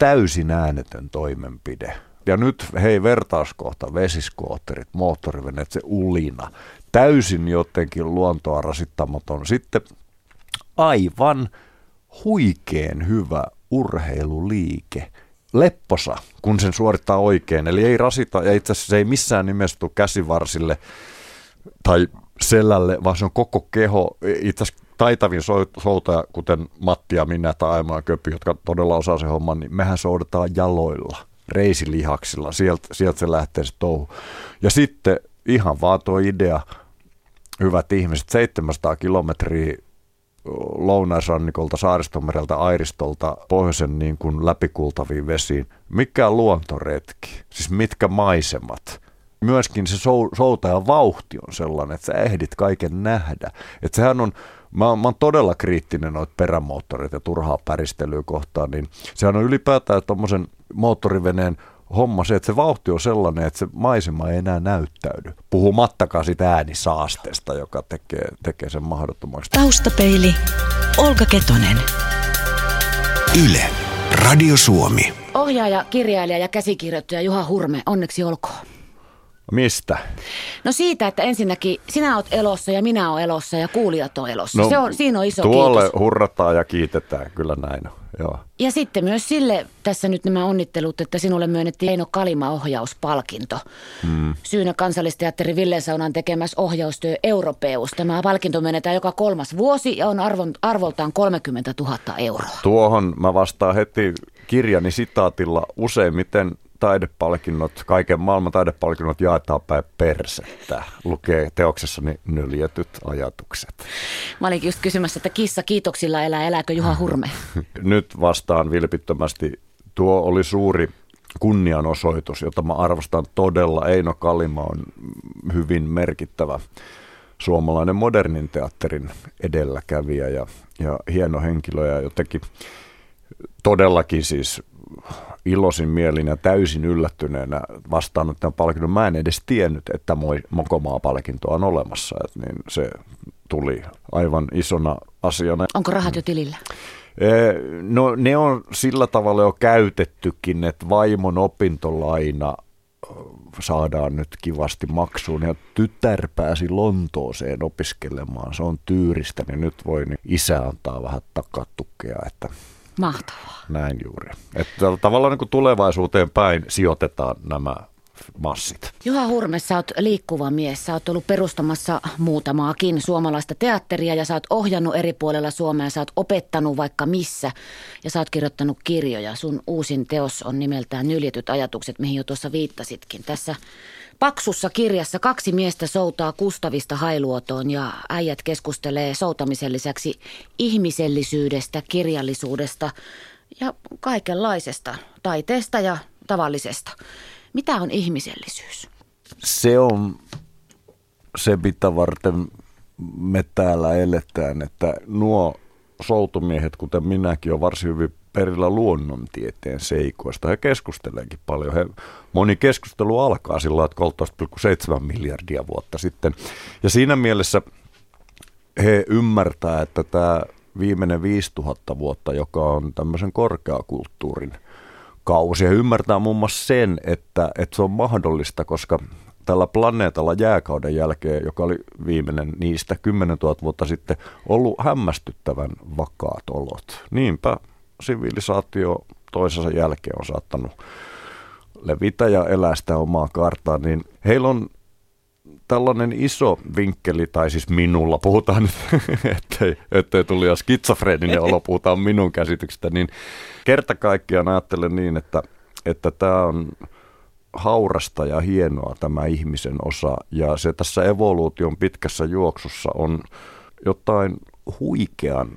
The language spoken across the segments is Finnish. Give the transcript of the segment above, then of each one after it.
täysin äänetön toimenpide. Ja nyt hei vertauskohta, vesiskootterit, moottoriveneet, se ulina, täysin jotenkin luontoa rasittamaton. Sitten aivan huikeen hyvä urheiluliike. Lepposa, kun sen suorittaa oikein. Eli ei rasita, ja itse asiassa se ei missään nimessä tule käsivarsille tai selälle, vaan se on koko keho. Itse asiassa taitavin soutaja, kuten Matti ja minä tai Aimo ja Köpi, jotka todella osaa se homman, niin mehän soudetaan jaloilla, reisilihaksilla. Sieltä, sieltä se lähtee se touhu. Ja sitten ihan vaan tuo idea, hyvät ihmiset, 700 kilometriä lounaisrannikolta, saaristomereltä, airistolta, pohjoisen niin kuin läpikultaviin vesiin. Mikä luontoretki, siis mitkä maisemat. Myöskin se sou, soutajan vauhti on sellainen, että sä ehdit kaiken nähdä. Että sehän on, mä, mä oon todella kriittinen noita perämoottoreita ja turhaa päristelyä kohtaan, niin sehän on ylipäätään tuommoisen moottoriveneen homma se, että se vauhti on sellainen, että se maisema ei enää näyttäydy. Puhumattakaan sitä äänisaasteesta, joka tekee, tekee sen mahdottomaksi. Taustapeili, Olga Ketonen. Yle, Radio Suomi. Ohjaaja, kirjailija ja käsikirjoittaja Juha Hurme, onneksi olkoon. Mistä? No siitä, että ensinnäkin sinä oot elossa ja minä oon elossa ja kuulijat on elossa. No, Se on, siinä on iso Tuolle kiitos. hurrataan ja kiitetään, kyllä näin on. Joo. Ja sitten myös sille tässä nyt nämä onnittelut, että sinulle myönnettiin Eino Kalima ohjauspalkinto. Hmm. Syynä kansallisteatteri Ville Saunan tekemässä ohjaustyö Europeus. Tämä palkinto myönnetään joka kolmas vuosi ja on arvon, arvoltaan 30 000 euroa. Tuohon mä vastaan heti kirjani sitaatilla useimmiten taidepalkinnot, kaiken maailman taidepalkinnot jaetaan päin persettä. Lukee teoksessani nyljetyt ajatukset. Mä olinkin just kysymässä, että kissa kiitoksilla elää, elääkö Juha Hurme? Nyt vastaan vilpittömästi. Tuo oli suuri kunnianosoitus, jota mä arvostan todella. Eino Kalima on hyvin merkittävä suomalainen modernin teatterin edelläkävijä ja, ja hieno henkilö ja jotenkin todellakin siis iloisin mielin ja täysin yllättyneenä vastaanut tämän palkinnon. Mä en edes tiennyt, että Mokomaa-palkinto on olemassa. Et niin se tuli aivan isona asiana. Onko rahat jo tilillä? No ne on sillä tavalla jo käytettykin, että vaimon opintolaina saadaan nyt kivasti maksuun ja tytär pääsi Lontooseen opiskelemaan. Se on tyyristä, niin nyt voi niin isä antaa vähän takatukea, että Mahtavaa. Näin juuri. Että tavallaan niin kuin tulevaisuuteen päin sijoitetaan nämä massit. Juha Hurme, sä oot liikkuva mies. Sä oot ollut perustamassa muutamaakin suomalaista teatteria ja sä oot ohjannut eri puolella Suomea. Sä oot opettanut vaikka missä ja sä oot kirjoittanut kirjoja. Sun uusin teos on nimeltään Nyljetyt ajatukset, mihin jo tuossa viittasitkin. Tässä paksussa kirjassa kaksi miestä soutaa Kustavista hailuotoon ja äijät keskustelee soutamisen lisäksi ihmisellisyydestä, kirjallisuudesta ja kaikenlaisesta, taiteesta ja tavallisesta. Mitä on ihmisellisyys? Se on se, mitä varten me täällä eletään, että nuo soutumiehet, kuten minäkin, on varsin hyvin perillä luonnontieteen seikoista. He keskusteleekin paljon. He, moni keskustelu alkaa sillä että 13,7 miljardia vuotta sitten. Ja siinä mielessä he ymmärtää, että tämä viimeinen 5000 vuotta, joka on tämmöisen korkeakulttuurin kausi, he ymmärtää muun muassa sen, että, että se on mahdollista, koska tällä planeetalla jääkauden jälkeen, joka oli viimeinen niistä 10 000 vuotta sitten, ollut hämmästyttävän vakaat olot. Niinpä sivilisaatio toisensa jälkeen on saattanut levitä ja elää sitä omaa kartaa, niin heillä on tällainen iso vinkkeli, tai siis minulla, puhutaan nyt, ettei, ettei tuli jo skitsofreeninen olo, puhutaan minun käsityksestä, niin kerta kaikkiaan ajattelen niin, että, että tämä on haurasta ja hienoa tämä ihmisen osa, ja se tässä evoluution pitkässä juoksussa on jotain huikean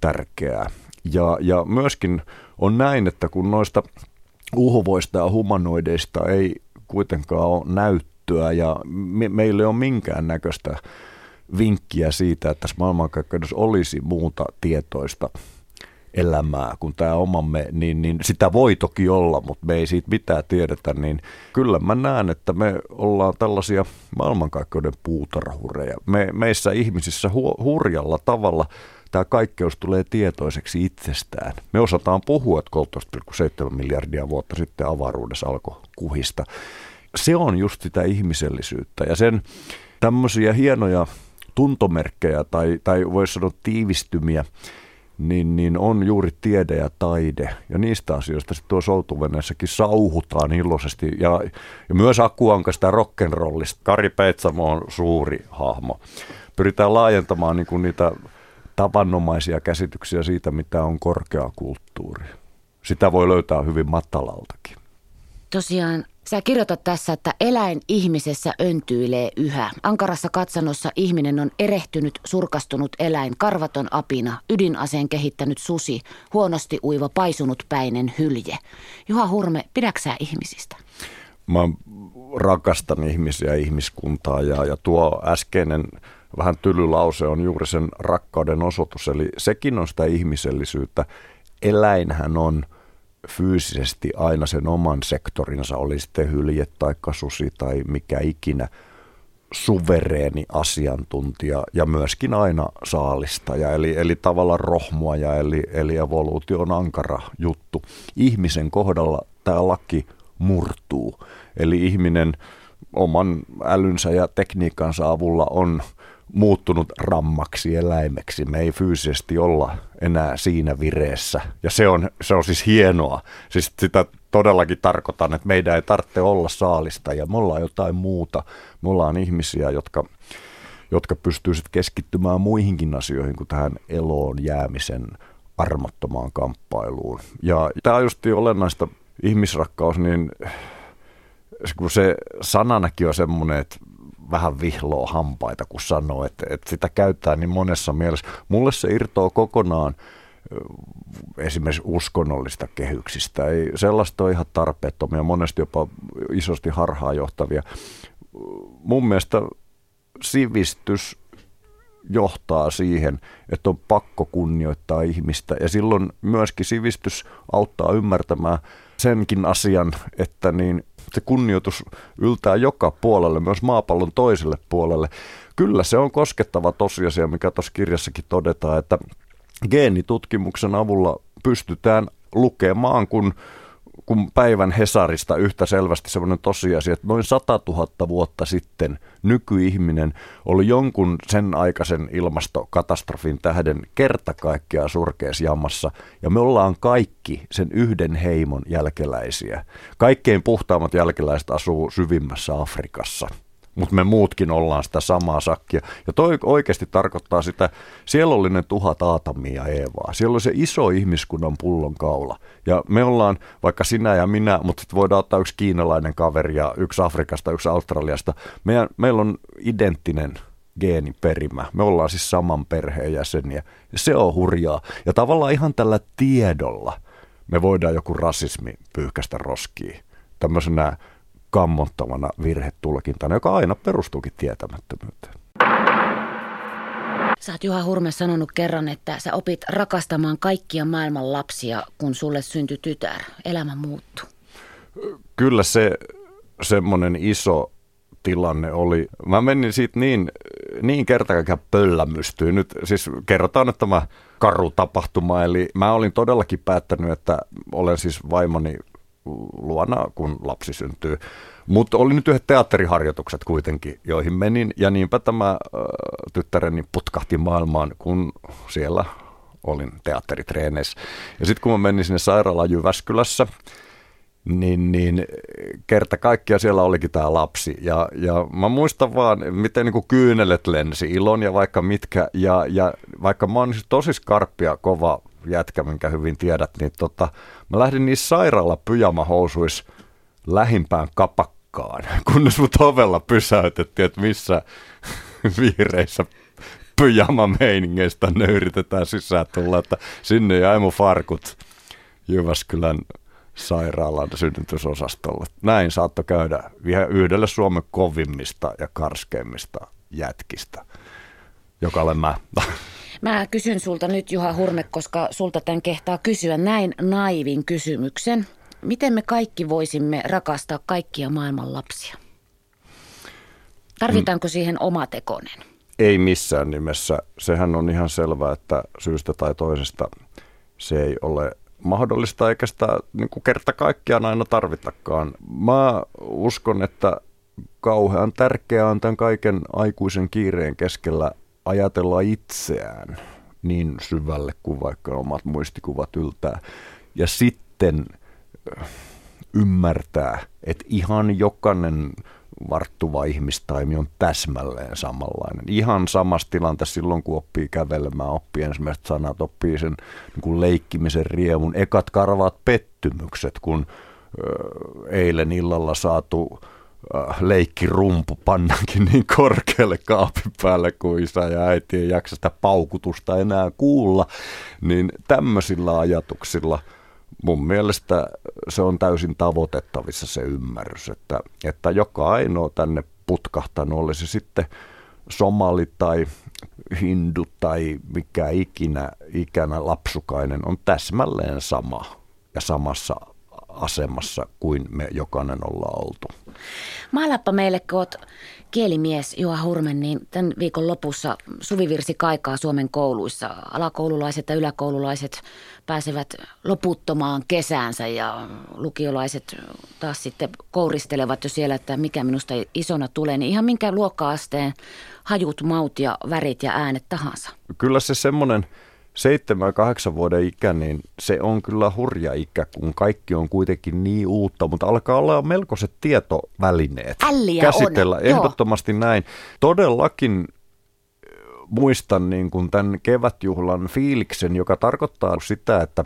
tärkeää. Ja, ja myöskin on näin, että kun noista uhuvoista ja humanoideista ei kuitenkaan ole näyttöä ja me, meillä ei ole minkäännäköistä vinkkiä siitä, että tässä maailmankaikkeudessa olisi muuta tietoista elämää kuin tämä omamme, niin, niin sitä voi toki olla, mutta me ei siitä mitään tiedetä, niin kyllä mä näen, että me ollaan tällaisia maailmankaikkeuden puutarhureja. Me, meissä ihmisissä hu, hurjalla tavalla tämä kaikkeus tulee tietoiseksi itsestään. Me osataan puhua, että 13,7 miljardia vuotta sitten avaruudessa alkoi kuhista. Se on just sitä ihmisellisyyttä ja sen tämmöisiä hienoja tuntomerkkejä tai, tai voisi sanoa tiivistymiä, niin, niin on juuri tiede ja taide. Ja niistä asioista sitten tuossa Soutuveneessäkin sauhutaan iloisesti. Ja, ja myös Akuankasta ja rock'n'rollista. Kari Peitsamo on suuri hahmo. Pyritään laajentamaan niin kuin niitä tavanomaisia käsityksiä siitä, mitä on korkeakulttuuri. Sitä voi löytää hyvin matalaltakin. Tosiaan Sä kirjoitat tässä, että eläin ihmisessä öntyilee yhä. Ankarassa katsannossa ihminen on erehtynyt, surkastunut eläin, karvaton apina, ydinaseen kehittänyt susi, huonosti uiva, paisunut päinen hylje. Juha Hurme, pidäksää ihmisistä? Mä rakastan ihmisiä ihmiskuntaa ja, ja tuo äskeinen vähän tylylause on juuri sen rakkauden osoitus. Eli sekin on sitä ihmisellisyyttä. Eläinhän on – fyysisesti aina sen oman sektorinsa, oli sitten hylje tai susi tai mikä ikinä, suvereeni asiantuntija ja myöskin aina saalistaja, eli, eli tavallaan rohmuaja, eli, eli evoluutio on ankara juttu. Ihmisen kohdalla tämä laki murtuu, eli ihminen oman älynsä ja tekniikkansa avulla on muuttunut rammaksi eläimeksi. Me ei fyysisesti olla enää siinä vireessä. Ja se on, se on siis hienoa. Siis sitä todellakin tarkoitan, että meidän ei tarvitse olla saalista ja me ollaan jotain muuta. Me ollaan ihmisiä, jotka, jotka pystyisivät keskittymään muihinkin asioihin kuin tähän eloon jäämisen armottomaan kamppailuun. Ja tämä on just olennaista ihmisrakkaus, niin kun se sananakin on semmoinen, että vähän vihloa hampaita, kun sanoo, että, että sitä käyttää niin monessa mielessä. Mulle se irtoaa kokonaan esimerkiksi uskonnollista kehyksistä. Ei, sellaista on ihan tarpeettomia, monesti jopa isosti harhaanjohtavia. Mun mielestä sivistys johtaa siihen, että on pakko kunnioittaa ihmistä ja silloin myöskin sivistys auttaa ymmärtämään senkin asian, että niin se kunnioitus yltää joka puolelle, myös maapallon toiselle puolelle. Kyllä se on koskettava tosiasia, mikä tuossa kirjassakin todetaan, että geenitutkimuksen avulla pystytään lukemaan, kun kun päivän Hesarista yhtä selvästi semmoinen tosiasia, että noin 100 000 vuotta sitten nykyihminen oli jonkun sen aikaisen ilmastokatastrofin tähden kerta kaikkiaan surkeassa jamassa. Ja me ollaan kaikki sen yhden heimon jälkeläisiä. Kaikkein puhtaammat jälkeläiset asuu syvimmässä Afrikassa – mutta me muutkin ollaan sitä samaa sakkia. Ja toi oikeasti tarkoittaa sitä sielollinen tuhat Aatamia ja Eevaa. Siellä on se iso ihmiskunnan pullonkaula. Ja me ollaan, vaikka sinä ja minä, mutta voidaan ottaa yksi kiinalainen kaveri ja yksi Afrikasta, yksi Australiasta. Meidän, meillä on identtinen geeniperimä. Me ollaan siis saman perheen jäseniä. Se on hurjaa. Ja tavallaan ihan tällä tiedolla me voidaan joku rasismi pyyhkästä roskiin. Tämmöisenä kammottavana virhetulkintana, joka aina perustuukin tietämättömyyteen. Sä oot Juha Hurme sanonut kerran, että sä opit rakastamaan kaikkia maailman lapsia, kun sulle syntyi tytär. Elämä muuttuu. Kyllä se semmoinen iso tilanne oli. Mä menin siitä niin, niin kertakaikkään pöllämystyyn. Nyt siis kerrotaan, että tämä karu tapahtuma. Eli mä olin todellakin päättänyt, että olen siis vaimoni luona, kun lapsi syntyy. Mutta oli nyt yhdet teatteriharjoitukset kuitenkin, joihin menin, ja niinpä tämä tyttäreni putkahti maailmaan, kun siellä olin teatteritreeneissä. Ja sitten kun mä menin sinne sairaalaan Jyväskylässä, niin, niin kerta kaikkia siellä olikin tämä lapsi. Ja, ja mä muistan vaan, miten niin kyynelet lensi, ilon ja vaikka mitkä. Ja, ja vaikka mä oon siis tosi skarppia, kova jätkä, minkä hyvin tiedät, niin tota, mä lähdin niissä sairaala pyjamahousuissa lähimpään kapakkaan, kunnes mut ovella pysäytettiin, että missä vihreissä pyjama meiningeistä ne yritetään sisään tulla, että sinne jäi mun farkut Jyväskylän sairaalan synnytysosastolle. Näin saattoi käydä yhdelle Suomen kovimmista ja karskeimmista jätkistä, joka olen mä. Mä kysyn sulta nyt Juha Hurme, koska sulta tämän kehtaa kysyä näin naivin kysymyksen. Miten me kaikki voisimme rakastaa kaikkia maailman lapsia? Tarvitaanko siihen oma tekonen? Ei missään nimessä. Sehän on ihan selvää, että syystä tai toisesta se ei ole mahdollista eikä sitä niin kuin kerta kaikkiaan aina tarvitakaan. Mä uskon, että kauhean tärkeää on tämän kaiken aikuisen kiireen keskellä ajatella itseään niin syvälle kuin vaikka omat muistikuvat yltää. Ja sitten ymmärtää, että ihan jokainen varttuva ihmistaimi on täsmälleen samanlainen. Ihan samassa tilanteessa silloin, kun oppii kävelemään, oppii ensimmäiset sanat, oppii sen niin kuin leikkimisen riemun. Ekat karvaat pettymykset, kun ö, eilen illalla saatu leikkirumpu pannankin niin korkealle kaapin päälle, kuin isä ja äiti ei jaksa sitä paukutusta enää kuulla, niin tämmöisillä ajatuksilla – mun mielestä se on täysin tavoitettavissa se ymmärrys, että, että joka ainoa tänne putkahtanut, olisi sitten somali tai hindu tai mikä ikinä, ikänä lapsukainen, on täsmälleen sama ja samassa asemassa kuin me jokainen ollaan oltu. Maalappa meille, kun oot kielimies Juha Hurmen, niin tämän viikon lopussa suvivirsi kaikaa Suomen kouluissa. Alakoululaiset ja yläkoululaiset pääsevät loputtomaan kesäänsä ja lukiolaiset taas sitten kouristelevat jo siellä, että mikä minusta isona tulee. Niin ihan minkä luokka-asteen hajut, maut ja värit ja äänet tahansa. Kyllä se semmoinen 7-8 vuoden ikä, niin se on kyllä hurja ikä, kun kaikki on kuitenkin niin uutta, mutta alkaa olla melkoiset tietovälineet Älliä käsitellä. On. Ehdottomasti Joo. näin. Todellakin äh, muistan niin kuin tämän kevätjuhlan fiiliksen, joka tarkoittaa sitä, että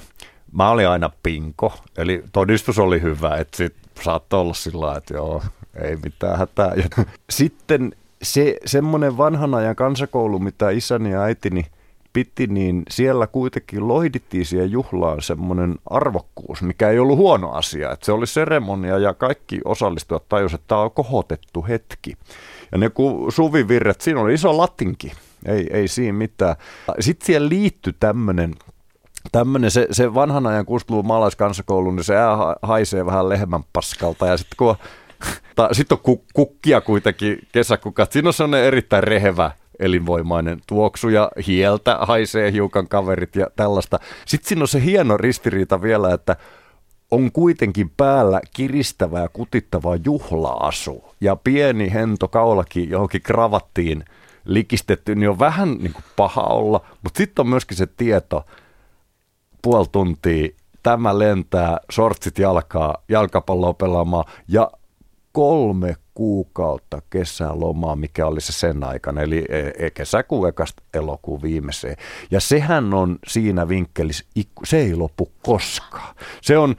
mä olin aina pinko, eli todistus oli hyvä, että sit saattoi olla sillä että joo, ei mitään hätää. Sitten se semmoinen vanhan ajan kansakoulu, mitä isäni ja äitini – piti, niin siellä kuitenkin lohdittiin siihen juhlaan semmoinen arvokkuus, mikä ei ollut huono asia. Että se oli seremonia ja kaikki osallistujat tajusivat, että tämä on kohotettu hetki. Ja ne kun suvivirret, siinä oli iso latinki, ei, ei siinä mitään. Sitten siihen liittyi tämmöinen tämmöinen, se, se vanhan ajan 60-luvun maalaiskansakoulu, niin se haisee vähän lehmän paskalta ja sitten kun sitten on kukkia kuitenkin kesäkukat. Siinä on sellainen erittäin rehevä elinvoimainen tuoksu ja hieltä haisee hiukan kaverit ja tällaista. Sitten siinä on se hieno ristiriita vielä, että on kuitenkin päällä kiristävää kutittavaa juhla-asu ja pieni hento kaulakin johonkin kravattiin likistetty, niin on vähän niin kuin paha olla, mutta sitten on myöskin se tieto, puoli tuntia, tämä lentää, sortsit jalkaa, jalkapalloa pelaamaan ja kolme kuukautta kesälomaa, mikä oli se sen aikana, eli e, e, kesäkuun ekasta elokuun viimeiseen. Ja sehän on siinä vinkkelissä, se ei lopu koskaan. Se on,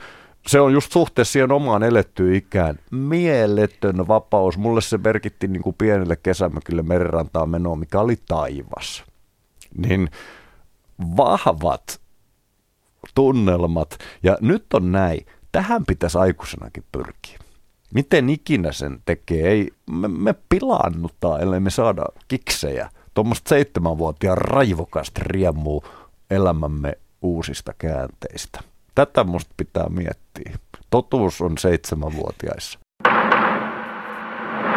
se on just suhteessa siihen omaan elettyyn ikään mieletön vapaus. Mulle se merkitti niin kuin pienelle kesämökille merenrantaan menoa, mikä oli taivas. Niin vahvat tunnelmat. Ja nyt on näin. Tähän pitäisi aikuisenakin pyrkiä. Miten ikinä sen tekee? Ei, me, me pilaannuttaa, ellei me saada kiksejä. Tuommoista seitsemänvuotiaan raivokasta riemuu elämämme uusista käänteistä. Tätä musta pitää miettiä. Totuus on seitsemänvuotiaissa.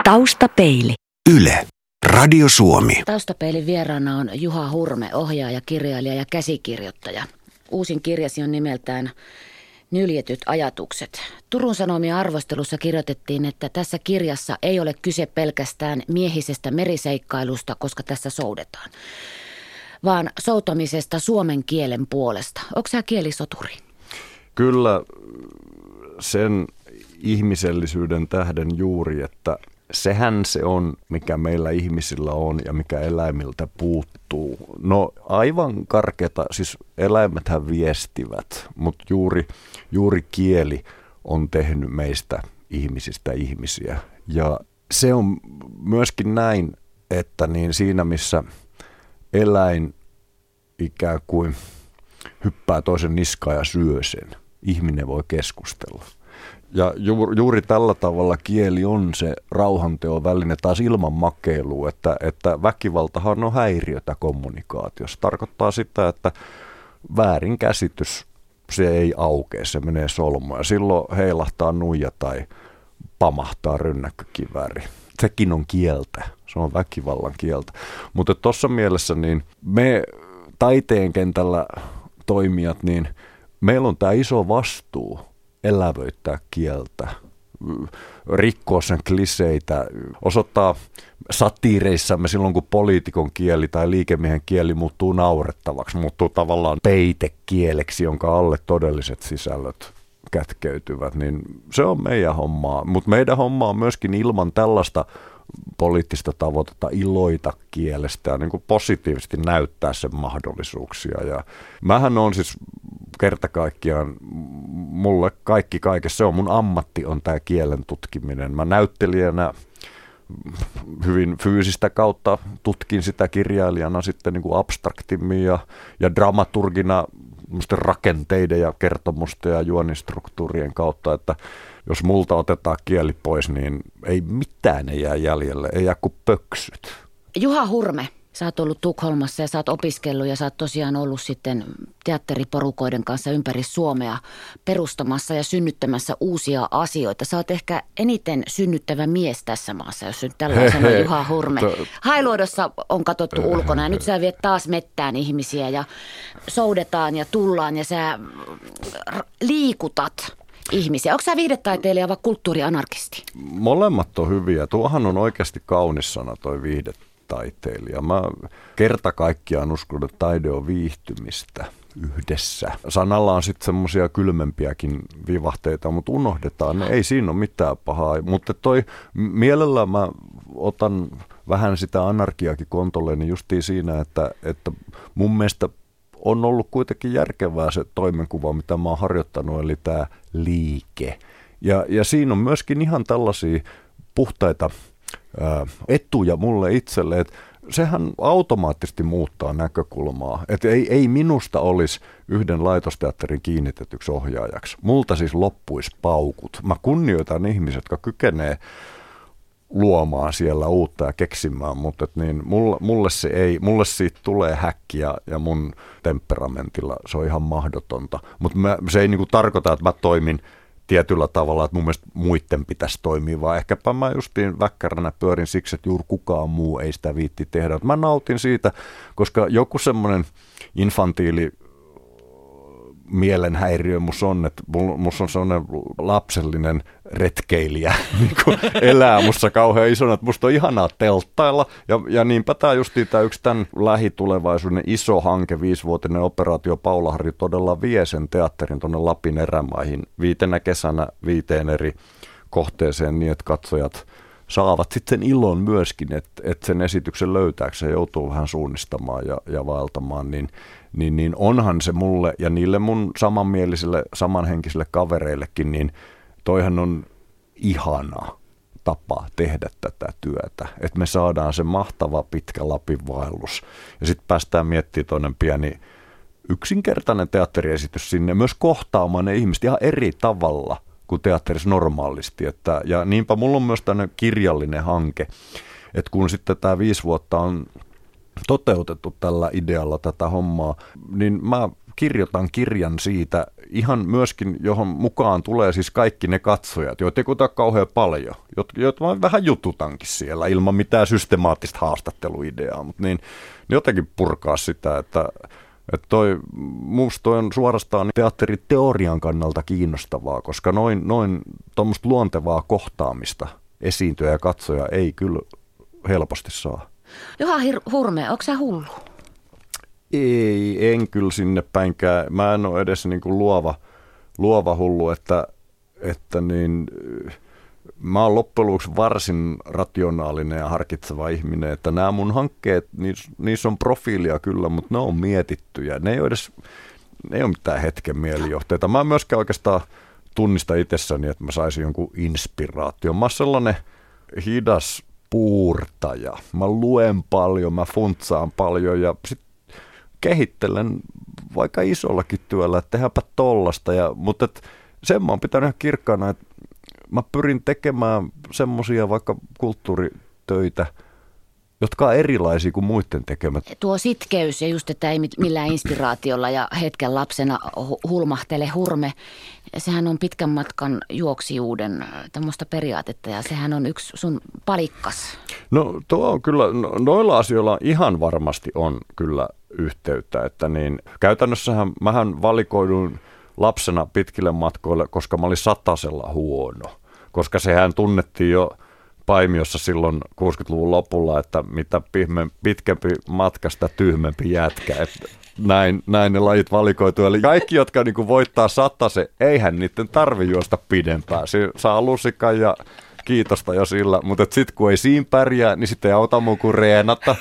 Taustapeili. Yle. Radio Suomi. Taustapeilin vieraana on Juha Hurme, ohjaaja, kirjailija ja käsikirjoittaja. Uusin kirjasi on nimeltään Nyljetyt ajatukset. Turun Sanomien arvostelussa kirjoitettiin, että tässä kirjassa ei ole kyse pelkästään miehisestä meriseikkailusta, koska tässä soudetaan, vaan soutamisesta suomen kielen puolesta. Onko tämä kielisoturi? Kyllä sen ihmisellisyyden tähden juuri, että sehän se on, mikä meillä ihmisillä on ja mikä eläimiltä puuttuu. No aivan karkeata, siis eläimethän viestivät, mutta juuri, juuri kieli on tehnyt meistä ihmisistä ihmisiä. Ja se on myöskin näin, että niin siinä missä eläin ikään kuin hyppää toisen niskaa ja syö sen, ihminen voi keskustella – ja ju, juuri tällä tavalla kieli on se rauhanteon väline taas ilman makeilua, että, että väkivaltahan on häiriötä kommunikaatiossa. Tarkoittaa sitä, että väärinkäsitys se ei aukea, se menee solmuun ja silloin heilahtaa nuija tai pamahtaa rynnäkkökivääri. Sekin on kieltä. Se on väkivallan kieltä. Mutta tuossa mielessä niin me taiteen kentällä toimijat, niin meillä on tämä iso vastuu elävöittää kieltä, rikkoa sen kliseitä, osoittaa satiireissamme silloin, kun poliitikon kieli tai liikemiehen kieli muuttuu naurettavaksi, muuttuu tavallaan peitekieleksi, jonka alle todelliset sisällöt kätkeytyvät, niin se on meidän hommaa. Mutta meidän homma on myöskin ilman tällaista poliittista tavoitetta iloita kielestä ja niin kuin positiivisesti näyttää sen mahdollisuuksia. Ja mähän on siis kerta kaikkiaan, mulle kaikki kaikessa, se on mun ammatti on tämä kielen tutkiminen. Mä näyttelijänä hyvin fyysistä kautta tutkin sitä kirjailijana sitten niin kuin abstraktimmin ja, ja dramaturgina rakenteiden ja kertomusten ja juonistruktuurien kautta, että jos multa otetaan kieli pois, niin ei mitään ei jää jäljelle, ei jää kuin pöksyt. Juha Hurme, Sä oot ollut Tukholmassa ja sä oot opiskellut ja sä oot tosiaan ollut sitten teatteriporukoiden kanssa ympäri Suomea perustamassa ja synnyttämässä uusia asioita. Sä oot ehkä eniten synnyttävä mies tässä maassa, jos nyt tällä sanoo Juha Hurme. Hailuodossa on katsottu ulkona ja nyt sä viet taas mettään ihmisiä ja soudetaan ja tullaan ja sä liikutat ihmisiä. Onko sä viihdetaiteilija vai kulttuurianarkisti? Molemmat on hyviä. Tuohan on oikeasti kaunis sana toi viihdet taiteilija. Mä kerta kaikkiaan uskon, että taide on viihtymistä yhdessä. Sanalla on sitten semmoisia kylmempiäkin vivahteita, mutta unohdetaan ne. Ei siinä ole mitään pahaa. Mutta toi mielellä mä otan vähän sitä anarkiakin kontolle, niin justiin siinä, että, että mun mielestä on ollut kuitenkin järkevää se toimenkuva, mitä mä oon harjoittanut, eli tämä liike. Ja, ja siinä on myöskin ihan tällaisia puhtaita etuja mulle itselle, että sehän automaattisesti muuttaa näkökulmaa. Että ei, ei minusta olisi yhden laitosteatterin kiinnitetyksi ohjaajaksi. Multa siis loppuisi paukut. Mä kunnioitan ihmiset, jotka kykenee luomaan siellä uutta ja keksimään, mutta et niin, mulle, mulle, se ei, mulle siitä tulee häkkiä ja mun temperamentilla se on ihan mahdotonta. Mutta se ei niinku tarkoita, että mä toimin tietyllä tavalla, että mun mielestä muiden pitäisi toimia, vaan ehkäpä mä justiin väkkäränä pyörin siksi, että juuri kukaan muu ei sitä viitti tehdä. Mä nautin siitä, koska joku semmoinen infantiili mielenhäiriö mus on, että mus on sellainen lapsellinen retkeilijä niin kuin elää mussa kauhean isona, että musta on ihanaa telttailla. Ja, ja niinpä tämä justiin tämä yksi tämän lähitulevaisuuden iso hanke, viisivuotinen operaatio Paulaharju todella vie sen teatterin tuonne Lapin erämaihin viitenä kesänä viiteen eri kohteeseen niin, että katsojat saavat sitten ilon myöskin, että, että sen esityksen löytääkseen joutuu vähän suunnistamaan ja, ja vaeltamaan, niin niin, niin onhan se mulle ja niille mun samanmielisille, samanhenkisille kavereillekin, niin toihan on ihana tapa tehdä tätä työtä. Että me saadaan se mahtava pitkä Lapin vaellus ja sitten päästään miettimään toinen pieni yksinkertainen teatteriesitys sinne, myös kohtaamaan ne ihmiset ihan eri tavalla kuin teatterissa normaalisti. Että, ja niinpä mulla on myös tämmöinen kirjallinen hanke, että kun sitten tämä viisi vuotta on toteutettu tällä idealla tätä hommaa, niin mä kirjoitan kirjan siitä ihan myöskin, johon mukaan tulee siis kaikki ne katsojat, joita ei kuta kauhean paljon, joita mä vähän jututankin siellä ilman mitään systemaattista haastatteluideaa, mutta niin, niin jotenkin purkaa sitä, että että toi, musta toi on suorastaan teatteriteorian kannalta kiinnostavaa, koska noin, noin tuommoista luontevaa kohtaamista esiintyjä ja katsoja ei kyllä helposti saa. Juha Hurme, onko sä hullu? Ei, en kyllä sinne päinkään. Mä en ole edes niin kuin luova, luova hullu, että, että niin, mä oon loppujen varsin rationaalinen ja harkitseva ihminen, että nämä mun hankkeet, niissä on profiilia kyllä, mutta ne on mietittyjä. Ne ei ole edes, ne ei ole mitään hetken mielijohteita. Mä en myöskään oikeastaan tunnista itsessäni, että mä saisin jonkun inspiraation. Mä oon sellainen hidas puurtaja. Mä luen paljon, mä funtsaan paljon ja sit kehittelen vaikka isollakin työllä, että tehdäänpä tollasta. Ja, mutta et, sen mä oon pitänyt ihan kirkkaana, että mä pyrin tekemään semmosia vaikka kulttuuritöitä, jotka on erilaisia kuin muiden tekemät. Tuo sitkeys ja just, että ei millään inspiraatiolla ja hetken lapsena hulmahtele hurme, sehän on pitkän matkan juoksijuuden tämmöistä periaatetta ja sehän on yksi sun palikkas. No tuo on kyllä, no, noilla asioilla ihan varmasti on kyllä yhteyttä, että niin käytännössähän mähän valikoidun lapsena pitkille matkoille, koska mä olin satasella huono, koska sehän tunnettiin jo Paimiossa silloin 60-luvun lopulla, että mitä pihme, pitkempi matkasta tyhmempi jätkä. Että näin, näin ne lajit valikoitu. Eli kaikki, jotka niin kuin voittaa se, eihän niiden tarvi juosta pidempään. Se saa lusikan ja kiitosta jo sillä, mutta sitten kun ei siinä pärjää, niin sitten ei auta muu kuin reenata.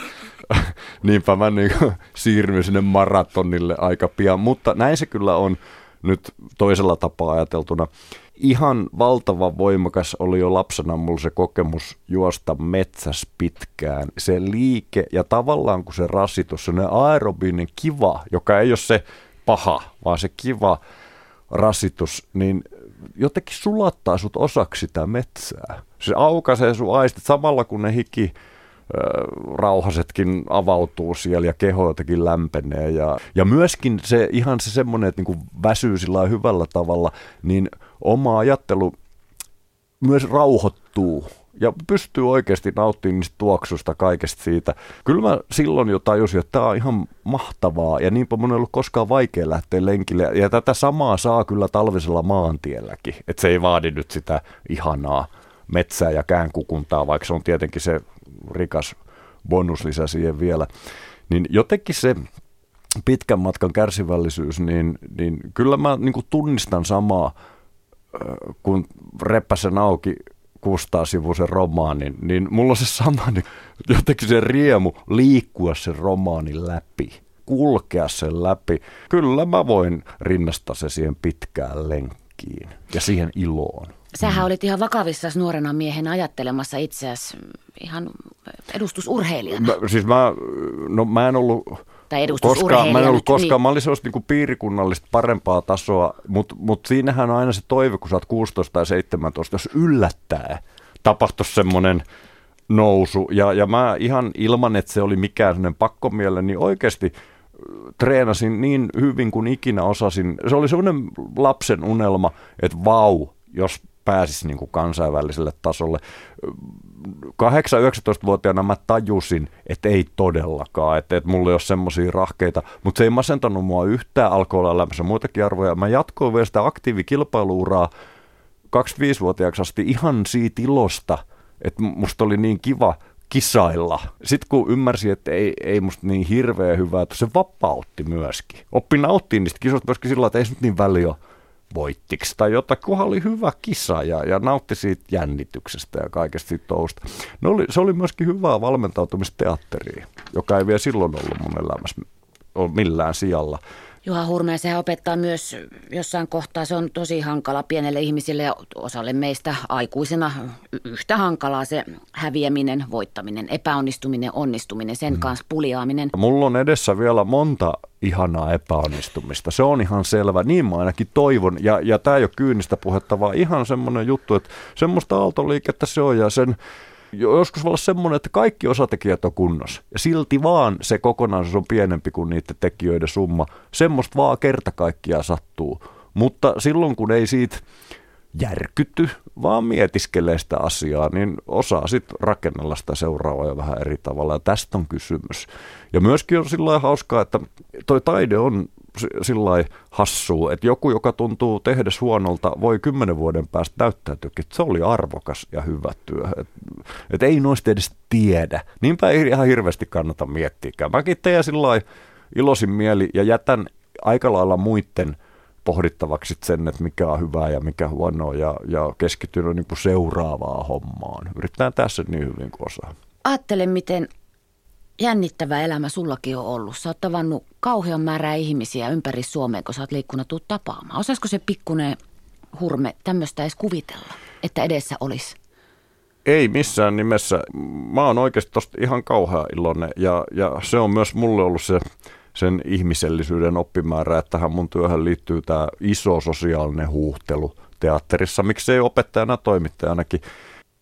Niinpä mä niin siirryn sinne maratonille aika pian, mutta näin se kyllä on nyt toisella tapaa ajateltuna ihan valtava voimakas oli jo lapsena mulla se kokemus juosta metsäs pitkään. Se liike ja tavallaan kun se rasitus, se aerobinen kiva, joka ei ole se paha, vaan se kiva rasitus, niin jotenkin sulattaa sut osaksi sitä metsää. Se aukaisee sun aistit samalla kun ne hiki rauhasetkin avautuu siellä ja keho jotenkin lämpenee. Ja, ja myöskin se ihan se semmoinen, että niin väsyy sillä hyvällä tavalla, niin oma ajattelu myös rauhoittuu ja pystyy oikeasti nauttimaan niistä tuoksusta kaikesta siitä. Kyllä mä silloin jo tajusin, että tämä on ihan mahtavaa ja niinpä mun ei ollut koskaan vaikea lähteä lenkille. Ja tätä samaa saa kyllä talvisella maantielläkin, että se ei vaadi nyt sitä ihanaa metsää ja käänkukuntaa, vaikka se on tietenkin se rikas bonuslisä siihen vielä. Niin jotenkin se pitkän matkan kärsivällisyys, niin, niin kyllä mä niin tunnistan samaa kun reppäsen auki kustaa sivuisen romaanin, niin mulla on se sama, niin jotenkin se riemu liikkua sen romaanin läpi, kulkea sen läpi. Kyllä mä voin rinnastaa se siihen pitkään lenkkiin ja siihen iloon. Sähän mm. olit ihan vakavissa nuorena miehen ajattelemassa itseäsi ihan edustusurheilijana. Mä, siis mä, no mä en ollut tai Koska, mä en ollut koskaan, niin. mä olin sellaista niin piirikunnallista parempaa tasoa, mutta mut siinähän on aina se toive, kun sä oot 16 tai 17, jos yllättää, tapahtuisi semmoinen nousu. Ja, ja mä ihan ilman, että se oli mikään sellainen pakkomielle, niin oikeasti treenasin niin hyvin kuin ikinä osasin. Se oli semmoinen lapsen unelma, että vau, jos pääsisi niin kuin kansainväliselle tasolle. 8-19-vuotiaana mä tajusin, että ei todellakaan, että, että mulla ei ole semmoisia rahkeita, mutta se ei masentanut mua yhtään, alkoi olla elämässä muitakin arvoja. Mä jatkoin vielä sitä aktiivikilpailuuraa 25-vuotiaaksi asti ihan siitä ilosta, että musta oli niin kiva kisailla. Sitten kun ymmärsin, että ei, ei musta niin hirveä hyvää, että se vapautti myöskin. Oppi nauttia niistä kisoista myöskin sillä että ei se nyt niin väliä voittiksi tai jotain, kunhan oli hyvä kisa ja, ja nautti siitä jännityksestä ja kaikesta siitä tousta. No oli, se oli myöskin hyvää valmentautumista teatteriin, joka ei vielä silloin ollut mun elämässä millään sijalla. Juha Hurmea, sehän opettaa myös jossain kohtaa, se on tosi hankala pienelle ihmisille ja osalle meistä aikuisena yhtä hankalaa se häviäminen, voittaminen, epäonnistuminen, onnistuminen, sen mm. kanssa puliaaminen. Mulla on edessä vielä monta ihanaa epäonnistumista. Se on ihan selvä. Niin mä ainakin toivon. Ja, ja tämä ei ole kyynistä puhetta, vaan ihan semmoinen juttu, että semmoista aaltoliikettä se on ja sen joskus voi olla semmoinen, että kaikki osatekijät on kunnossa. Ja silti vaan se kokonaisuus on pienempi kuin niiden tekijöiden summa. Semmoista vaan kerta kaikkiaan sattuu. Mutta silloin kun ei siitä järkytty, vaan mietiskelee sitä asiaa, niin osaa sitten rakennella sitä seuraavaa jo vähän eri tavalla. Ja tästä on kysymys. Ja myöskin on sillä hauskaa, että toi taide on sillä hassua, että joku, joka tuntuu tehdä huonolta, voi kymmenen vuoden päästä näyttäytyä, että se oli arvokas ja hyvä työ. Että et ei noista edes tiedä. Niinpä ei ihan hirveästi kannata miettiäkään. Mäkin teen sillä iloisin mieli ja jätän aika lailla muiden pohdittavaksi sen, että mikä on hyvää ja mikä huonoa ja, ja keskittynyt niin seuraavaan hommaan. Yritetään tässä niin hyvin kuin osaa. Ajattele, miten jännittävä elämä sullakin on ollut. Sä oot tavannut kauhean määrää ihmisiä ympäri Suomea, kun sä oot liikkunut tuu tapaamaan. Osaisiko se pikkuinen hurme tämmöistä edes kuvitella, että edessä olisi? Ei missään nimessä. Mä oon oikeasti tosta ihan kauhean iloinen ja, ja se on myös mulle ollut se sen ihmisellisyyden oppimäärä, että tähän mun työhön liittyy tämä iso sosiaalinen huuhtelu teatterissa, miksei opettajana toimittajanakin.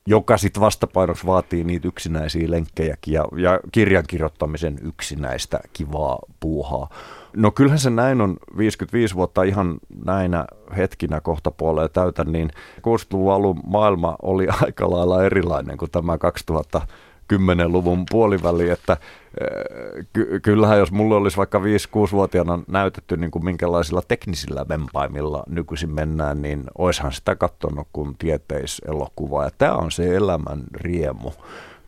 Joka sitten vastapainoksi vaatii niitä yksinäisiä lenkkejäkin ja, ja kirjan kirjoittamisen yksinäistä kivaa puuhaa. No kyllähän se näin on 55 vuotta ihan näinä hetkinä kohta puoleen täytä, niin 60-luvun alun maailma oli aika lailla erilainen kuin tämä 2000 10-luvun puoliväli, että eh, ky- kyllähän jos mulle olisi vaikka 5-6-vuotiaana näytetty niin kuin minkälaisilla teknisillä vempaimilla nykyisin mennään, niin oishan sitä katsonut kuin tieteiselokuvaa. Ja tämä on se elämän riemu.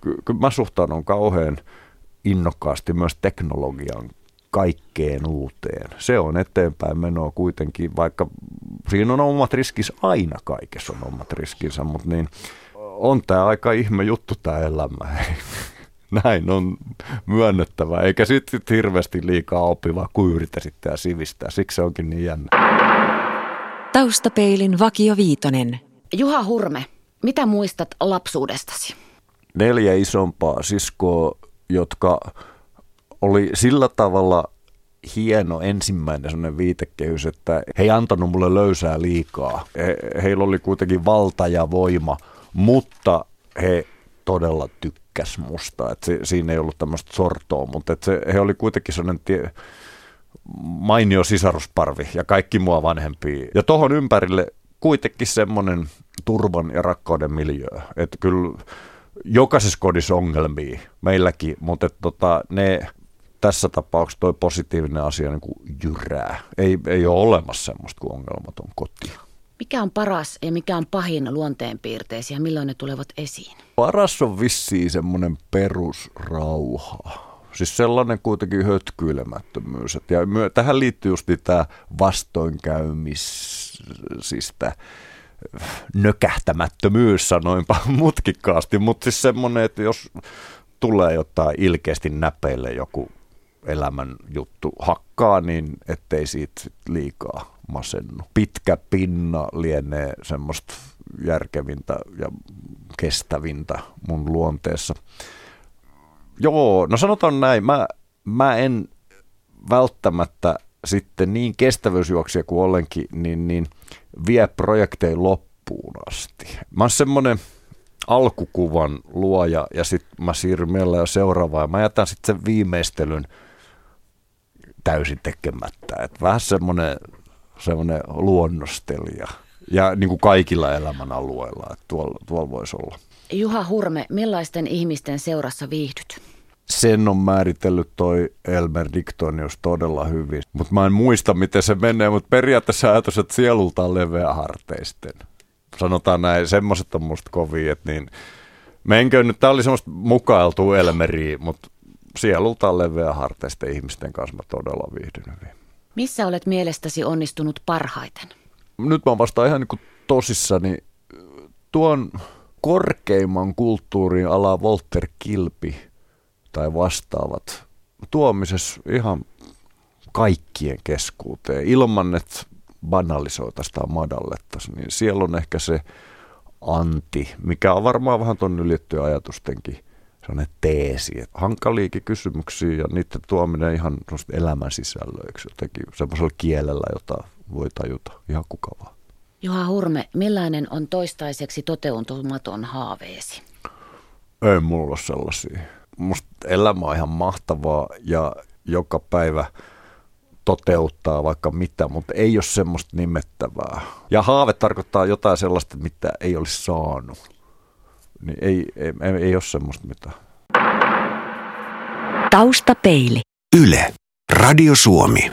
Kyllä mä suhtaudun kauhean innokkaasti myös teknologian kaikkeen uuteen. Se on eteenpäin menoa kuitenkin, vaikka siinä on omat riskis, aina kaikessa on omat riskinsä, mutta niin on tämä aika ihme juttu tämä elämä. Näin on myönnettävä, eikä sitten sit hirveästi liikaa oppivaa kuin yritä sitten ja sivistää. Siksi se onkin niin jännä. Taustapeilin Vakio Viitonen. Juha Hurme, mitä muistat lapsuudestasi? Neljä isompaa siskoa, jotka oli sillä tavalla hieno ensimmäinen sellainen viitekehys, että he ei antanut mulle löysää liikaa. He, heillä oli kuitenkin valta ja voima, mutta he todella tykkäs musta. Et se, siinä ei ollut tämmöistä sortoa, mutta et se, he oli kuitenkin sellainen tie, mainio sisarusparvi ja kaikki mua vanhempia. Ja tohon ympärille kuitenkin semmoinen turvan ja rakkauden miljöö. Että kyllä jokaisessa kodissa ongelmia meilläkin, mutta et tota, ne tässä tapauksessa toi positiivinen asia niin kuin jyrää. Ei, ei ole olemassa semmoista kuin ongelmaton koti. Mikä on paras ja mikä on pahin luonteenpiirteisiä milloin ne tulevat esiin? Paras on vissiin semmoinen perusrauha. Siis sellainen kuitenkin hötkyilemättömyys. Ja myö, tähän liittyy just tämä vastoinkäymisistä nökähtämättömyys, sanoinpa mutkikkaasti, mutta siis semmoinen, että jos tulee jotain ilkeästi näpeille joku elämän juttu hakkaa, niin ettei siitä liikaa masennu. Pitkä pinna lienee semmoista järkevintä ja kestävintä mun luonteessa. Joo, no sanotaan näin, mä, mä en välttämättä sitten niin kestävyysjuoksia kuin ollenkin, niin, niin vie projekteja loppuun asti. Mä oon semmoinen alkukuvan luoja ja sitten mä siirryn mielellä jo seuraavaan mä jätän sitten sen viimeistelyn täysin tekemättä. Et vähän semmoinen, semmoinen luonnostelija ja niin kuin kaikilla elämän alueilla, että tuolla, tuolla voisi olla. Juha Hurme, millaisten ihmisten seurassa viihdyt? Sen on määritellyt toi Elmer Dictonius todella hyvin. Mutta mä en muista, miten se menee, mutta periaatteessa ajatus, että sielulta on leveäharteisten. Sanotaan näin, semmoiset on musta kovia, että niin, menkö nyt, tää oli semmoista mukailtua Elmeriä, mutta sielultaan leveäharteisten ihmisten kanssa mä todella viihdyn hyvin. Missä olet mielestäsi onnistunut parhaiten? Nyt mä vastaan ihan niin tosissani. Tuon korkeimman kulttuurin ala Walter Kilpi tai vastaavat tuomisessa ihan kaikkien keskuuteen ilman, että banalisoitaisiin tai madallettaisiin, niin siellä on ehkä se anti, mikä on varmaan vähän tuon ylittyä ajatustenkin sellainen teesi, että hankaliikin kysymyksiä ja niiden tuominen ihan elämän sisällöiksi jotenkin semmoisella kielellä, jota voi tajuta ihan kuka vaan. Juha Hurme, millainen on toistaiseksi toteutumaton haaveesi? Ei mulla ole sellaisia. Musta elämä on ihan mahtavaa ja joka päivä toteuttaa vaikka mitä, mutta ei ole semmoista nimettävää. Ja haave tarkoittaa jotain sellaista, mitä ei olisi saanut. Niin ei, ei, ei, ei ole semmoista mitään. Taustapeili. Yle. Radio Suomi.